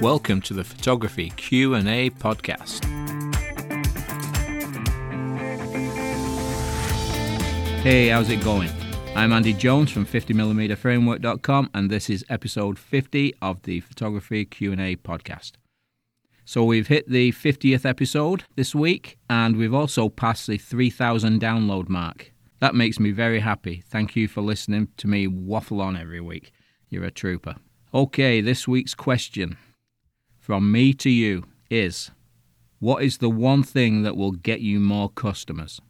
Welcome to the Photography Q&A podcast. Hey, how's it going? I'm Andy Jones from 50mmframework.com and this is episode 50 of the Photography Q&A podcast. So we've hit the 50th episode this week and we've also passed the 3000 download mark. That makes me very happy. Thank you for listening to me waffle on every week. You're a trooper. Okay, this week's question from me to you is What is the one thing that will get you more customers?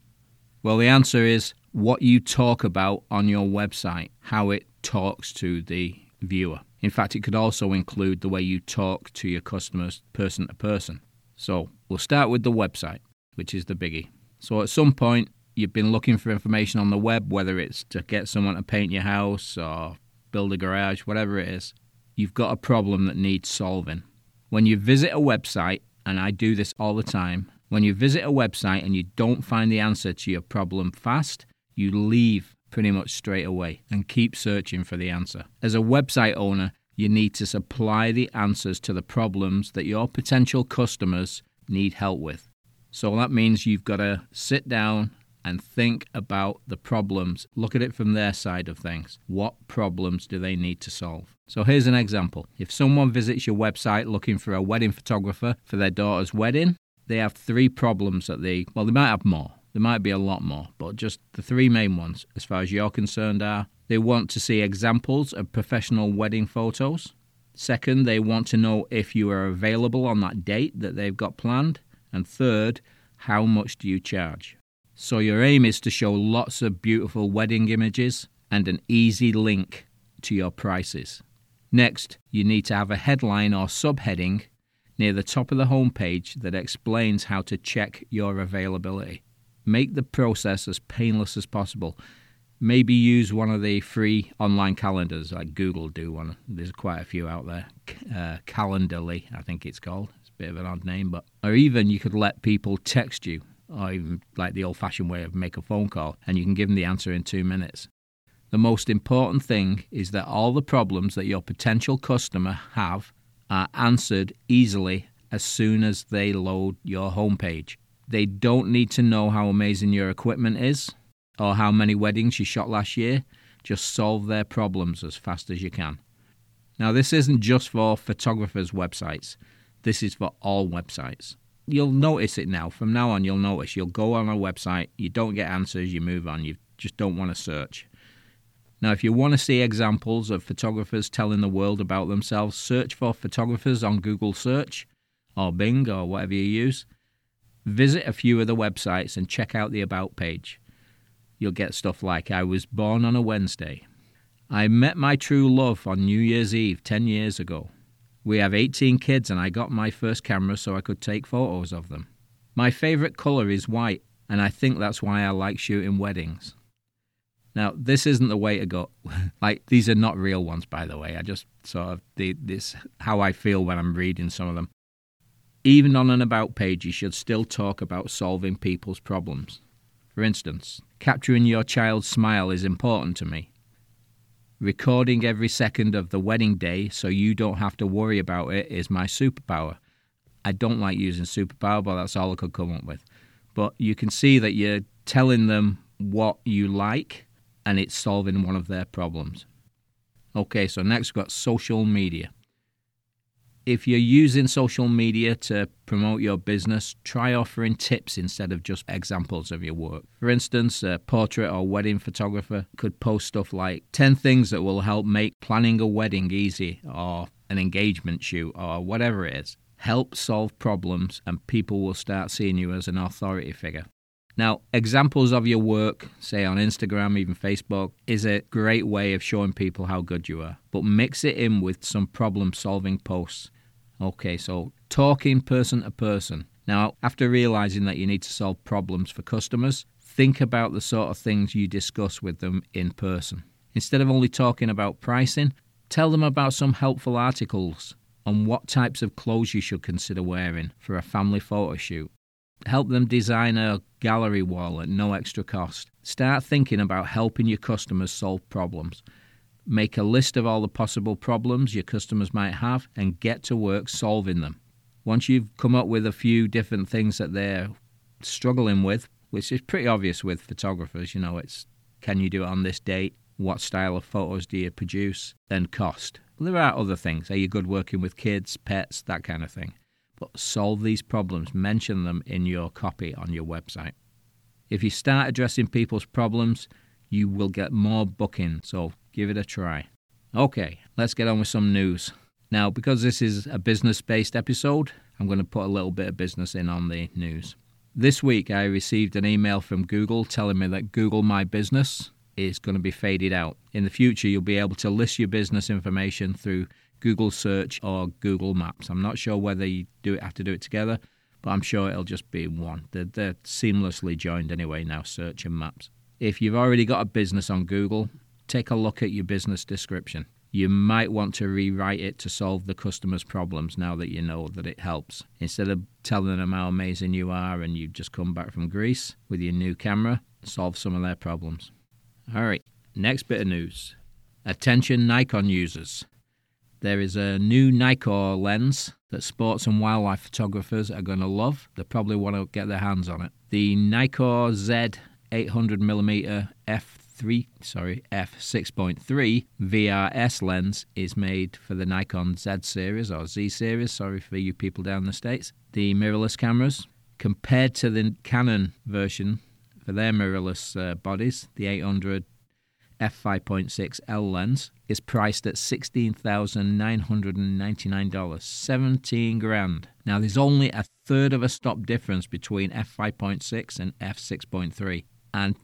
Well, the answer is what you talk about on your website, how it talks to the viewer. In fact, it could also include the way you talk to your customers person to person. So, we'll start with the website, which is the biggie. So, at some point, you've been looking for information on the web, whether it's to get someone to paint your house or build a garage, whatever it is. You've got a problem that needs solving. When you visit a website, and I do this all the time, when you visit a website and you don't find the answer to your problem fast, you leave pretty much straight away and keep searching for the answer. As a website owner, you need to supply the answers to the problems that your potential customers need help with. So that means you've got to sit down and think about the problems. Look at it from their side of things. What problems do they need to solve? So here's an example. If someone visits your website looking for a wedding photographer for their daughter's wedding, they have three problems that they, well, they might have more. There might be a lot more, but just the three main ones, as far as you're concerned, are they want to see examples of professional wedding photos. Second, they want to know if you are available on that date that they've got planned. And third, how much do you charge? So your aim is to show lots of beautiful wedding images and an easy link to your prices. Next, you need to have a headline or subheading near the top of the homepage that explains how to check your availability. Make the process as painless as possible. Maybe use one of the free online calendars like Google do one. There's quite a few out there. Uh, Calendarly, I think it's called. It's a bit of an odd name, but or even you could let people text you or even like the old fashioned way of make a phone call, and you can give them the answer in two minutes. The most important thing is that all the problems that your potential customer have are answered easily as soon as they load your homepage. They don't need to know how amazing your equipment is or how many weddings you shot last year. Just solve their problems as fast as you can. Now, this isn't just for photographers' websites, this is for all websites you'll notice it now. From now on, you'll notice. You'll go on a website, you don't get answers, you move on. You just don't want to search. Now, if you want to see examples of photographers telling the world about themselves, search for photographers on Google Search or Bing or whatever you use. Visit a few of the websites and check out the About page. You'll get stuff like I was born on a Wednesday. I met my true love on New Year's Eve 10 years ago. We have 18 kids, and I got my first camera so I could take photos of them. My favourite colour is white, and I think that's why I like shooting weddings. Now, this isn't the way to go. like, these are not real ones, by the way. I just sort of, the, this how I feel when I'm reading some of them. Even on an about page, you should still talk about solving people's problems. For instance, capturing your child's smile is important to me recording every second of the wedding day so you don't have to worry about it is my superpower. I don't like using superpower, but that's all I could come up with. But you can see that you're telling them what you like and it's solving one of their problems. Okay, so next we've got social media if you're using social media to promote your business, try offering tips instead of just examples of your work. For instance, a portrait or wedding photographer could post stuff like 10 things that will help make planning a wedding easy, or an engagement shoot, or whatever it is. Help solve problems, and people will start seeing you as an authority figure. Now, examples of your work, say on Instagram, even Facebook, is a great way of showing people how good you are. But mix it in with some problem solving posts. Okay, so talking person to person. Now, after realizing that you need to solve problems for customers, think about the sort of things you discuss with them in person. Instead of only talking about pricing, tell them about some helpful articles on what types of clothes you should consider wearing for a family photo shoot. Help them design a gallery wall at no extra cost. Start thinking about helping your customers solve problems. Make a list of all the possible problems your customers might have and get to work solving them. Once you've come up with a few different things that they're struggling with, which is pretty obvious with photographers, you know, it's can you do it on this date? What style of photos do you produce? Then cost. There are other things. Are you good working with kids, pets, that kind of thing? But solve these problems, mention them in your copy on your website. If you start addressing people's problems, you will get more bookings. So give it a try. Okay, let's get on with some news. Now, because this is a business based episode, I'm going to put a little bit of business in on the news. This week, I received an email from Google telling me that Google My Business is going to be faded out. In the future, you'll be able to list your business information through Google Search or Google Maps. I'm not sure whether you do it, have to do it together, but I'm sure it'll just be one. They're, they're seamlessly joined anyway now, Search and Maps. If you've already got a business on Google, take a look at your business description. You might want to rewrite it to solve the customer's problems now that you know that it helps. Instead of telling them how amazing you are and you've just come back from Greece with your new camera, solve some of their problems. All right, next bit of news. Attention Nikon users. There is a new Nikon lens that sports and wildlife photographers are going to love. They probably want to get their hands on it. The Nikon Z 800mm f3 sorry f6.3 VRS lens is made for the Nikon Z series or Z series. Sorry for you people down the states. The mirrorless cameras compared to the Canon version for their mirrorless uh, bodies, the 800 f5.6 L lens is priced at $16,999, 17 grand. Now there's only a third of a stop difference between f5.6 and f6.3 and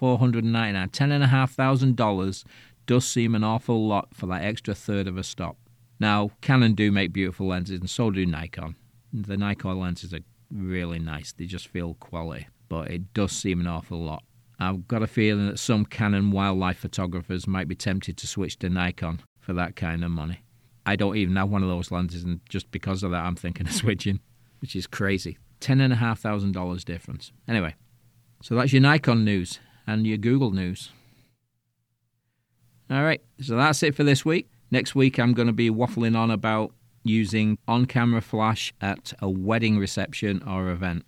$10,499, $10,500 does seem an awful lot for that extra third of a stop. Now, Canon do make beautiful lenses and so do Nikon. The Nikon lenses are really nice. They just feel quality, but it does seem an awful lot. I've got a feeling that some Canon wildlife photographers might be tempted to switch to Nikon for that kind of money. I don't even have one of those lenses, and just because of that, I'm thinking of switching, which is crazy. Ten and a half thousand dollars difference. Anyway, so that's your Nikon news and your Google news. All right, so that's it for this week. Next week, I'm going to be waffling on about using on camera flash at a wedding reception or event.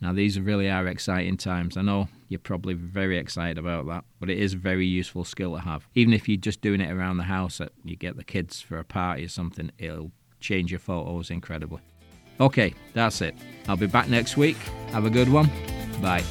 Now, these really are exciting times. I know you're probably very excited about that, but it is a very useful skill to have. Even if you're just doing it around the house, you get the kids for a party or something, it'll change your photos incredibly. Okay, that's it. I'll be back next week. Have a good one. Bye.